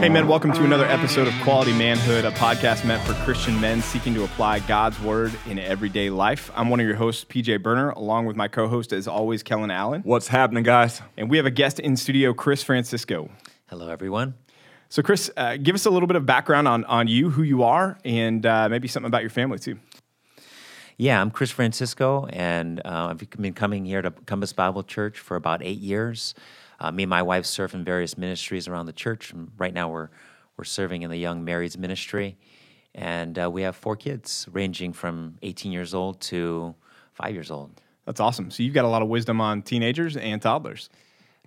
Hey, men, welcome to another episode of Quality Manhood, a podcast meant for Christian men seeking to apply God's word in everyday life. I'm one of your hosts, PJ Burner, along with my co host, as always, Kellen Allen. What's happening, guys? And we have a guest in studio, Chris Francisco. Hello, everyone. So, Chris, uh, give us a little bit of background on, on you, who you are, and uh, maybe something about your family, too. Yeah, I'm Chris Francisco, and uh, I've been coming here to Compass Bible Church for about eight years. Uh, me and my wife serve in various ministries around the church. And right now, we're we're serving in the Young Marrieds Ministry, and uh, we have four kids, ranging from 18 years old to five years old. That's awesome. So you've got a lot of wisdom on teenagers and toddlers.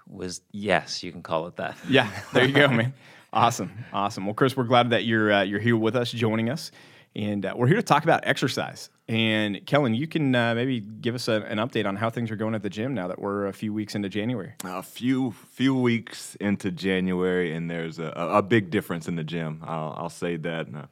Was yes, you can call it that. Yeah, there you go, man. Awesome, awesome. Well, Chris, we're glad that you're uh, you're here with us, joining us, and uh, we're here to talk about exercise. And Kellen, you can uh, maybe give us a, an update on how things are going at the gym now that we're a few weeks into January. A few few weeks into January, and there's a, a big difference in the gym. I'll, I'll say that. Uh,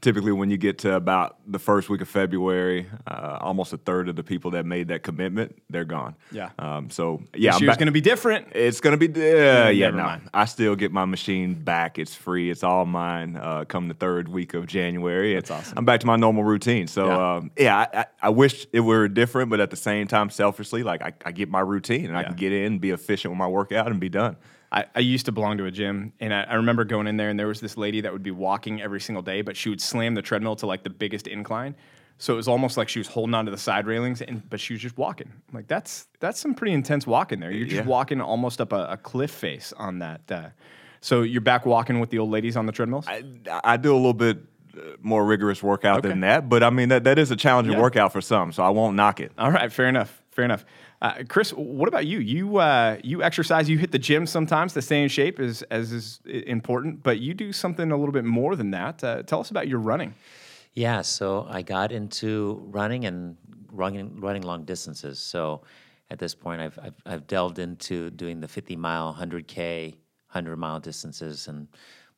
typically, when you get to about the first week of February, uh, almost a third of the people that made that commitment, they're gone. Yeah. Um, so yeah, this year's going to be different. It's going to be uh, yeah. Never No, mind. I still get my machine back. It's free. It's all mine. Uh, come the third week of January, That's awesome. I'm back to my normal routine. So Yeah. um, yeah, I, I, wish it were different, but at the same time, selfishly, like I, I get my routine and I can get in, be efficient with my workout, and be done. I, I used to belong to a gym, and I, I remember going in there, and there was this lady that would be walking every single day, but she would slam the treadmill to like the biggest incline. So it was almost like she was holding onto the side railings, and but she was just walking. I'm like that's that's some pretty intense walking there. You're just Yeah. walking almost up a, a cliff face on that. Uh, so you're back walking with the old ladies on the treadmills. I, I do a little bit more rigorous workout Okay. than that, but I mean that, that is a challenging Yeah. workout for some, so I won't knock it. All right, fair enough. Fair enough. Uh, Chris, what about you? You uh, you exercise. You hit the gym sometimes to stay in shape, is as is important. But you do something a little bit more than that. Uh, tell us about your running. Yeah, so I got into running and running running long distances. So at this point, I've I've, I've delved into doing the 50 mile, 100k, 100 mile distances, and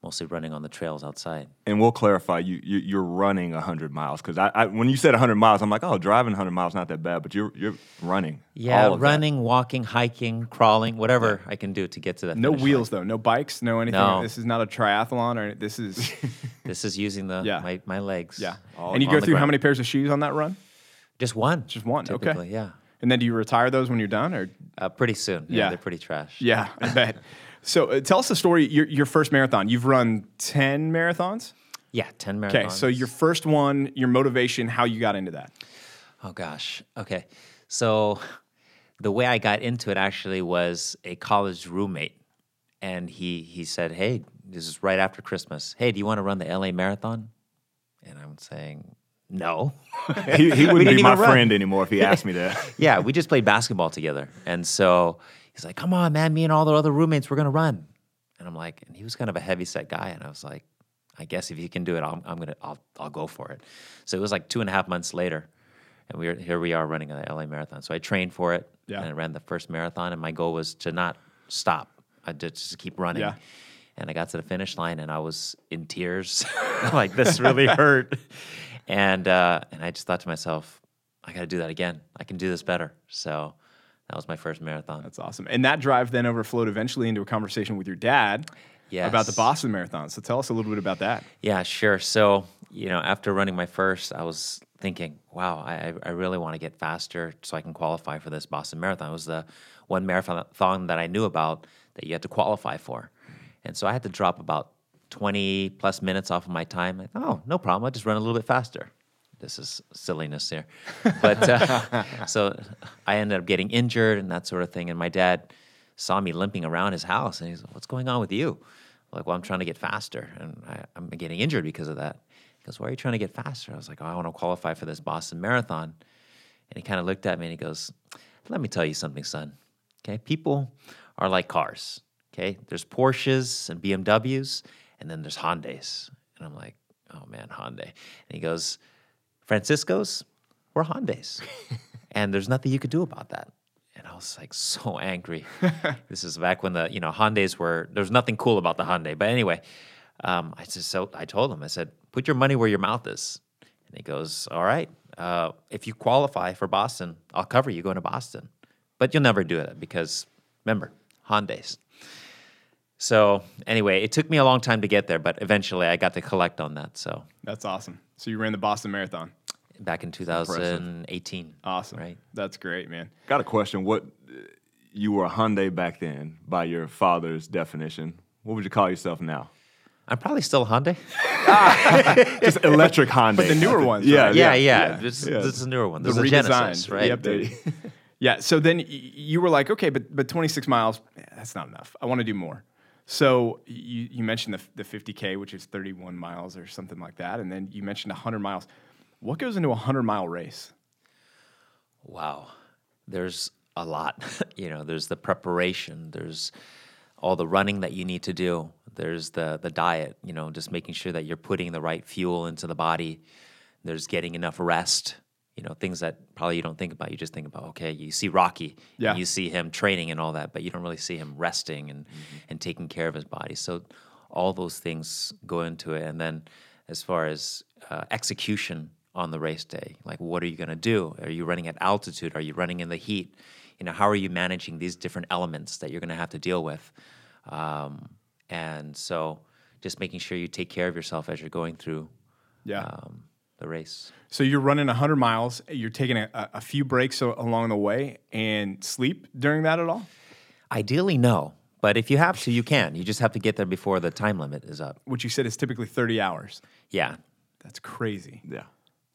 mostly running on the trails outside. And we'll clarify, you, you you're running hundred miles because I, I when you said hundred miles, I'm like, oh, driving hundred miles not that bad, but you're you're running. Yeah, all of that. running, walking, hiking, crawling, whatever I can do to get to that. No wheels line. though, no bikes, no anything. No. This is not a triathlon, or this is This is using the Yeah. my, my legs. yeah. all and you go the through how many pairs of shoes on that run? Just one. Just one, okay. Yeah. And then do you retire those when you're done, or Uh, pretty soon. Yeah, Yeah. they're pretty trash. yeah, I bet. So uh, tell us the story. Your, your first marathon. You've run ten marathons. Yeah, ten marathons. Okay, so your first one, your motivation, how you got into that. Oh gosh. Okay. So the way I got into it actually was a college roommate. And he he said, Hey, this is right after Christmas. Hey, do you want to run the LA marathon? And I'm saying, No. He, he wouldn't be my even run. friend anymore if he asked me that. yeah, we just played basketball together. And so he's like, Come on, man, me and all the other roommates, we're gonna run. And I'm like, and he was kind of a heavy set guy, and I was like, I guess if he can do it, I'm, I'm gonna I'll I'll go for it. So it was like two and a half months later, and we were here we are running a LA marathon. So I trained for it, Yeah. and I ran the first marathon, and my goal was to not stop. I did just keep running. Yeah. And I got to the finish line, and I was in tears, like this really hurt. And uh, and I just thought to myself, I got to do that again. I can do this better. So that was my first marathon. That's awesome. And that drive then overflowed eventually into a conversation with your dad about the Boston Marathon. So tell us a little bit about that. Yeah, sure. So, you know, after running my first, I was thinking, wow, I, I really want to get faster so I can qualify for this Boston Marathon. It was the one marathon that I knew about that you had to qualify for. And so I had to drop about 20 plus minutes off of my time. Like, oh, no problem. I'll just run a little bit faster. This is silliness here. But uh, so I ended up getting injured and that sort of thing. And my dad saw me limping around his house and he's like, What's going on with you? I'm like, well, I'm trying to get faster and I, I'm getting injured because of that. He goes, Why are you trying to get faster? I was like, Oh, I want to qualify for this Boston Marathon. And he kind of looked at me and he goes, Let me tell you something, son. Okay, people are like cars. Okay, there's Porsches and BMWs, and then there's Hondas. And I'm like, oh man, Hyundai. And he goes, Francisco's, we're Hondas. and there's nothing you could do about that. And I was like so angry. this is back when the, you know, Hyundais were, there's nothing cool about the Hyundai. But anyway, um, I just, so I told him, I said, put your money where your mouth is. And he goes, all right, uh, if you qualify for Boston, I'll cover you going to Boston. But you'll never do it because remember, Hondas. So anyway, it took me a long time to get there, but eventually I got to collect on that. So That's awesome. So you ran the Boston Marathon. Back in 2018. Awesome. Right. That's great, man. Got a question. What you were a Hyundai back then by your father's definition. What would you call yourself now? I'm probably still Hyundai. Just electric Hyundai. But the newer ones, Yeah, right? Yeah, yeah. yeah. This, yeah. this is a newer one. The This is a Genesis, right? the yeah. So then y- you were like, okay, but but 26 miles, eh, that's not enough. I want to do more. So you, you mentioned the, the 50K, which is 31 miles or something like that. And then you mentioned 100 miles. What goes into a 100 mile race? Wow. There's a lot. you know, there's the preparation, there's all the running that you need to do. There's the the diet, you know, just making sure that you're putting the right fuel into the body. There's getting enough rest. You know, things that probably you don't think about. You just think about, okay, you see Rocky, Yeah. you see him training and all that, but you don't really see him resting and and taking care of his body. So all those things go into it. And then as far as uh, execution on the race day, like what are you going to do? Are you running at altitude? Are you running in the heat? You know, how are you managing these different elements that you're going to have to deal with? Um, and so just making sure you take care of yourself as you're going through Yeah. um, the race. So you're running 100 miles. You're taking a, a a few breaks along the way and sleep during that at all? Ideally, no. But if you have to, you can. You just have to get there before the time limit is up. Which you said is typically 30 hours. Yeah. That's crazy. Yeah.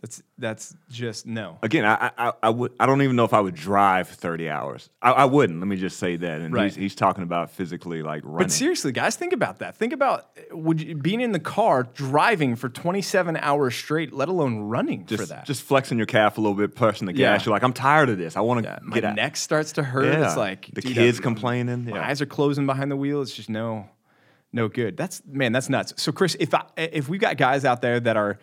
That's that's just no. Again, I, I I would I don't even know if I would drive thirty hours. I, I wouldn't. Let me just say that. And Right. he's, he's talking about physically like running. But seriously, guys, think about that. Think about would you, being in the car driving for 27 hours straight, let alone running just, for that. just flexing your calf a little bit, pushing the gas. Yeah. You're like, I'm tired of this. I want to Yeah, my get out. neck starts to hurt. Yeah. It's like the kids I'm- complaining. My eyes are closing behind the wheel. It's just no, no good. That's man, that's nuts. So Chris, if I, if we've got guys out there that are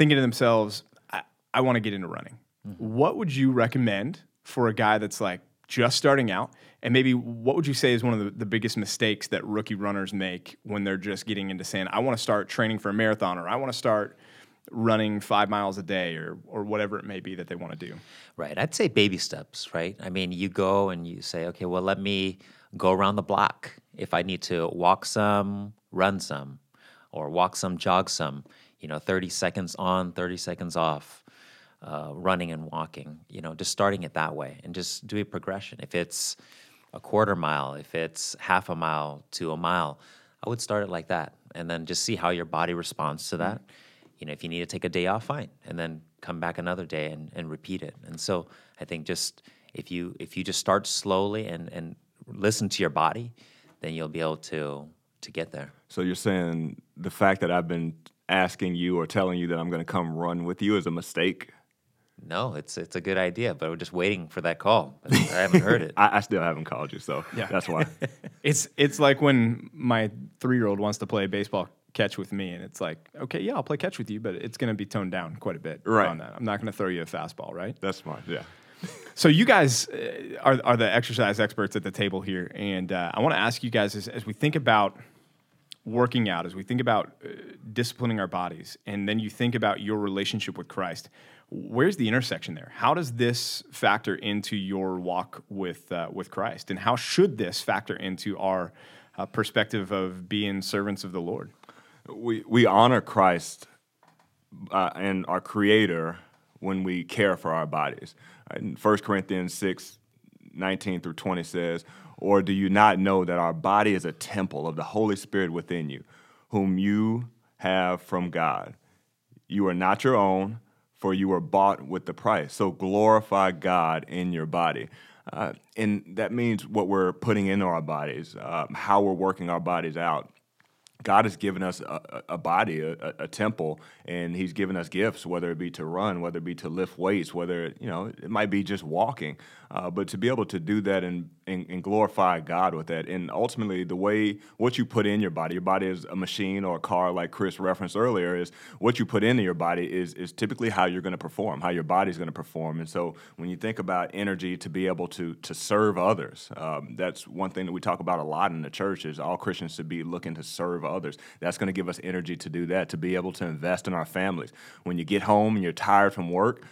thinking to themselves, I, I want to get into running, mm-hmm. what would you recommend for a guy that's like just starting out? And maybe what would you say is one of the, the biggest mistakes that rookie runners make when they're just getting into saying, I want to start training for a marathon or I want to start running five miles a day or or whatever it may be that they want to do. Right. I'd say baby steps, right? I mean, you go and you say, okay, well, let me go around the block. If I need to walk some, run some, or walk some, jog some, you know, 30 seconds on, 30 seconds off, uh, running and walking, you know, just starting it that way and just do a progression. If it's a quarter mile, if it's half a mile to a mile, I would start it like that and then just see how your body responds to that. You know, if you need to take a day off, fine, and then come back another day and, and repeat it. And so I think just if you if you just start slowly and, and listen to your body, then you'll be able to to get there. So you're saying the fact that I've been asking you or telling you that I'm going to come run with you is a mistake? No, it's it's a good idea, but we're just waiting for that call. I haven't heard it. I, I still haven't called you, so Yeah. that's why. It's it's like when my three year old wants to play baseball catch with me, and it's like, okay, yeah, I'll play catch with you, but it's going to be toned down quite a bit Right. on that. I'm not going to throw you a fastball, right? that's smart. Yeah. So you guys uh, are are the exercise experts at the table here, and uh, I want to ask you guys as, as we think about working out, as we think about uh, disciplining our bodies, and then you think about your relationship with Christ. Where's the intersection there? How does this factor into your walk with uh, with Christ, and how should this factor into our uh, perspective of being servants of the Lord? we we honor Christ uh, and our Creator when we care for our bodies. 1 Corinthians 6, 19 through 20 says, Or do you not know that our body is a temple of the Holy Spirit within you, whom you have from God? You are not your own, for you were bought with the price. So glorify God in your body. Uh, and that means what we're putting into our bodies, uh, how we're working our bodies out. God has given us a, a body, a, a- a temple, and He's given us gifts, whether it be to run, whether it be to lift weights, whether you know it might be just walking, uh, but to be able to do that and, and and glorify God with that, and ultimately the way what you put in your body, your body is a machine or a car, like Chris referenced earlier, is what you put into your body is is typically how you're going to perform, how your body's going to perform, and so when you think about energy to be able to to serve others, um, that's one thing that we talk about a lot in the church is all Christians should be looking to serve others. That's going to give us energy to do that, to be able to invest in our families. When you get home and you're tired from work,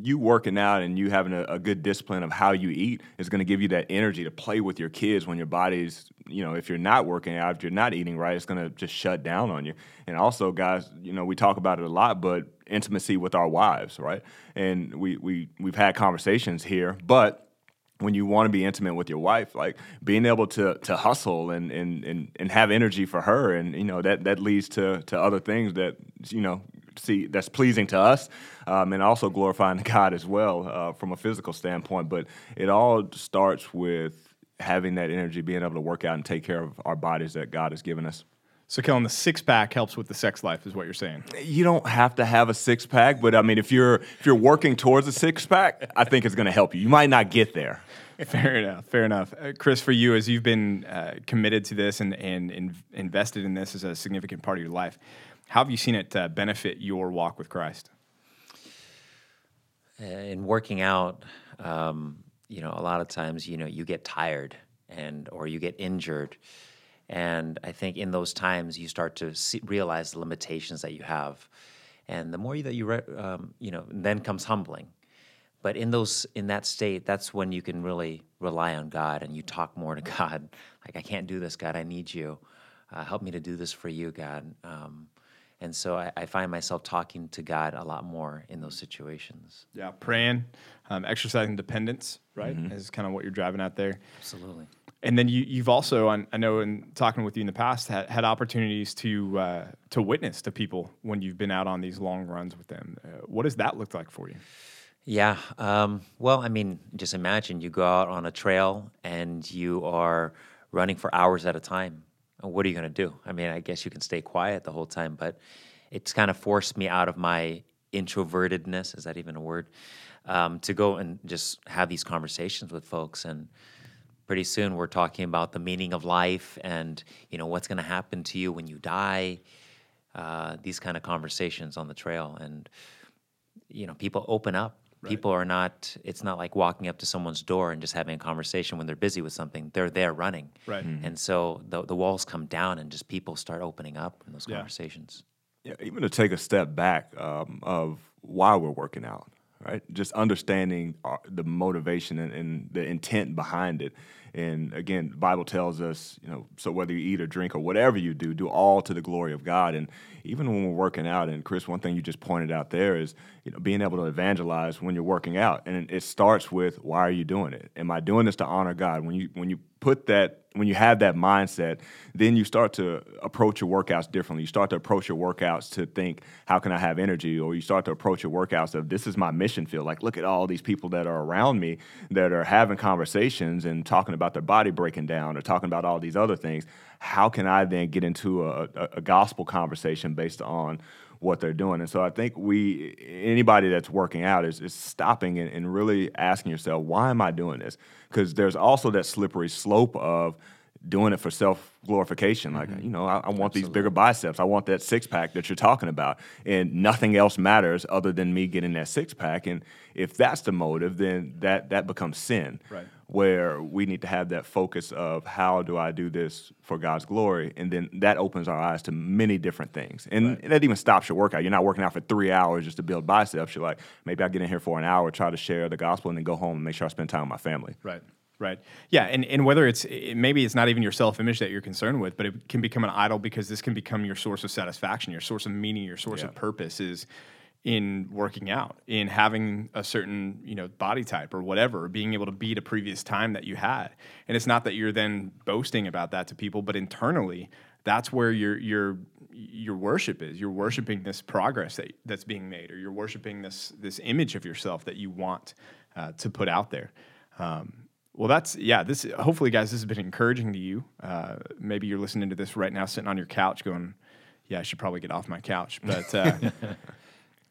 you working out and you having a, a good discipline of how you eat is going to give you that energy to play with your kids when your body's, you know, if you're not working out, if you're not eating right, it's going to just shut down on you. And also, guys, you know, we talk about it a lot, but intimacy with our wives, right? And we we we've had conversations here, but when you want to be intimate with your wife, like being able to to hustle and and and, and have energy for her, and you know that that leads to to other things that you know see that's pleasing to us, um, and also glorifying God as well uh, from a physical standpoint. But it all starts with having that energy, being able to work out and take care of our bodies that God has given us. So, Kellen, the six pack helps with the sex life, is what you're saying. You don't have to have a six pack, but I mean, if you're if you're working towards a six pack, I think it's going to help you. You might not get there. Fair enough. Fair enough. Uh, Chris, for you, as you've been uh, committed to this and, and in, invested in this as a significant part of your life, how have you seen it uh, benefit your walk with Christ? Uh, in working out, um, you know, a lot of times, you know, you get tired and or you get injured and I think in those times, you start to see, realize the limitations that you have. And the more that you, re, um, you know, then comes humbling. But in those, in that state, that's when you can really rely on God and you talk more to God. Like, I can't do this, God. I need you. Uh, help me to do this for you, God. Um, and so I, I, find myself talking to God a lot more in those situations. Yeah, praying, um, exercising dependence, right, mm-hmm. is kind of what you're driving at there. Absolutely. And then you, you've also, I know, in talking with you in the past, had, had opportunities to uh, to witness to people when you've been out on these long runs with them. Uh, what does that look like for you? Yeah. Um, well, I mean, just imagine you go out on a trail and you are running for hours at a time. What are you going to do? I mean, I guess you can stay quiet the whole time, but it's kind of forced me out of my introvertedness. Is that even a word? Um, to go and just have these conversations with folks and pretty soon we're talking about the meaning of life and you know what's going to happen to you when you die uh, these kind of conversations on the trail and you know people open up right. people are not it's not like walking up to someone's door and just having a conversation when they're busy with something they're there running right mm-hmm. and so the, the walls come down and just people start opening up in those yeah. conversations yeah even to take a step back um, of why we're working out right just understanding our, the motivation and, and the intent behind it and again, Bible tells us, you know, so whether you eat or drink or whatever you do, do all to the glory of God. And even when we're working out, and Chris, one thing you just pointed out there is, you know, being able to evangelize when you're working out, and it starts with, why are you doing it? Am I doing this to honor God? When you when you put that when you have that mindset, then you start to approach your workouts differently. You start to approach your workouts to think, how can I have energy? Or you start to approach your workouts of this is my mission field. Like, look at all these people that are around me that are having conversations and talking about their body breaking down or talking about all these other things. How can I then get into a, a, a gospel conversation based on what they're doing. And so I think we, anybody that's working out is, is stopping and, and really asking yourself, why am I doing this? Because there's also that slippery slope of doing it for self glorification. Like, mm-hmm. you know, I, I want Absolutely. these bigger biceps. I want that six pack that you're talking about. And nothing else matters other than me getting that six pack. And if that's the motive, then that, that becomes sin. Right where we need to have that focus of how do I do this for God's glory, and then that opens our eyes to many different things, and, right. that even stops your workout. You're not working out for three hours just to build biceps. You're like, maybe I get in here for an hour, try to share the gospel, and then go home and make sure I spend time with my family. Right. Right. Yeah, and, and whether it's it, maybe it's not even your self image that you're concerned with, but it can become an idol because this can become your source of satisfaction, your source of meaning, your source yeah. of purpose is in working out, in having a certain you know body type or whatever, being able to beat a previous time that you had. And it's not that you're then boasting about that to people, but internally, that's where your your your worship is. You're worshiping this progress that that's being made, or you're worshiping this this image of yourself that you want uh, to put out there. Um, well, that's yeah. This hopefully, guys, this has been encouraging to you. Uh, maybe you're listening to this right now, sitting on your couch, going, "Yeah, I should probably get off my couch." But uh,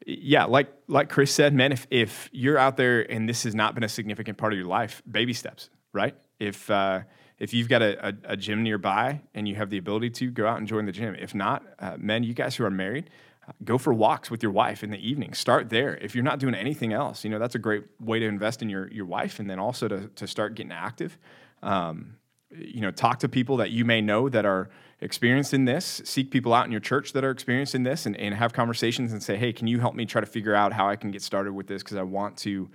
yeah, like like Chris said, man, if if you're out there and this has not been a significant part of your life, baby steps, right? If uh, if you've got a, a, a, gym nearby and you have the ability to go out and join the gym. If not, uh, men, you guys who are married, uh, go for walks with your wife in the evening. Start there. If you're not doing anything else, you know that's a great way to invest in your your wife, and then also to to start getting active. Um, you know, talk to people that you may know that are experienced in this. Seek people out in your church that are experienced in this, and, and have conversations and say, hey, can you help me try to figure out how I can get started with this because I want to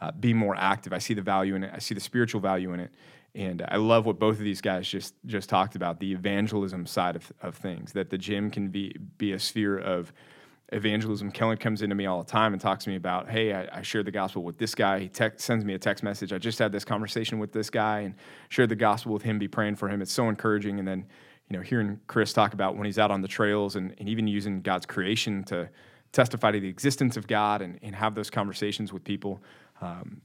uh, be more active. I see the value in it. I see the spiritual value in it. And I love what both of these guys just just talked about the evangelism side of, of things. That the gym can be be a sphere of evangelism. Kellen comes into me all the time and talks to me about, hey, I, I shared the gospel with this guy. He sends me a text message. I just had this conversation with this guy and shared the gospel with him. Be praying for him. It's so encouraging. And then, you know, hearing Chris talk about when he's out on the trails and, and even using God's creation to testify to the existence of God and, and have those conversations with people. Um,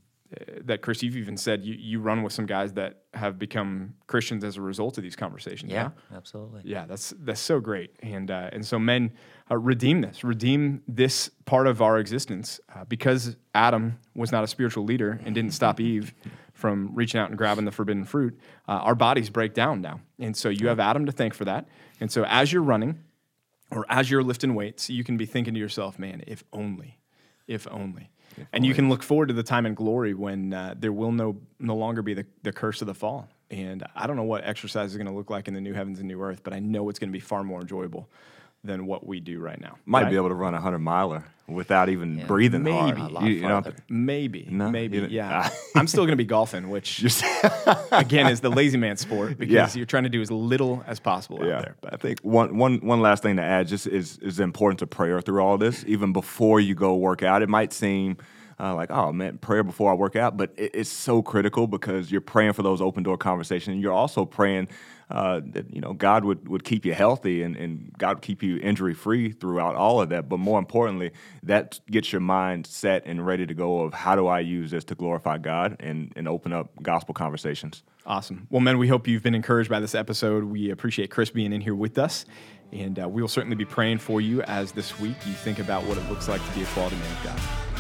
that Chris, you've even said you, you run with some guys that have become Christians as a result of these conversations. Yeah, huh? absolutely. Yeah, that's that's so great, and uh, and so men uh, redeem this, redeem this part of our existence uh, because Adam was not a spiritual leader and didn't stop Eve from reaching out and grabbing the forbidden fruit. Uh, our bodies break down now, and so you have Adam to thank for that. And so as you're running, or as you're lifting weights, you can be thinking to yourself, "Man, if only, if only." and you can look forward to the time and glory when uh, there will no no longer be the, the curse of the fall. And I don't know what exercise is going to look like in the new heavens and new earth, but I know it's going to be far more enjoyable than what we do right now. Might right? be able to run a hundred miler without even yeah. breathing maybe. hard. You, you know, maybe, no, maybe, yeah. Ah. I'm still going to be golfing, which again is the lazy man sport because yeah. you're trying to do as little as possible yeah. out there. But I think one, one, one last thing to add just is is the importance of prayer through all this. Even before you go work out, it might seem uh, like, oh man, prayer before I work out. But it, it's so critical because you're praying for those open door conversations. You're also praying uh, that you know God would, would keep you healthy and, and God would keep you injury free throughout all of that. But more importantly, that gets your mind set and ready to go of how do I use this to glorify God and, and open up gospel conversations. Awesome. Well, men, we hope you've been encouraged by this episode. We appreciate Chris being in here with us. And uh, we will certainly be praying for you as this week you think about what it looks like to be a quality man of God.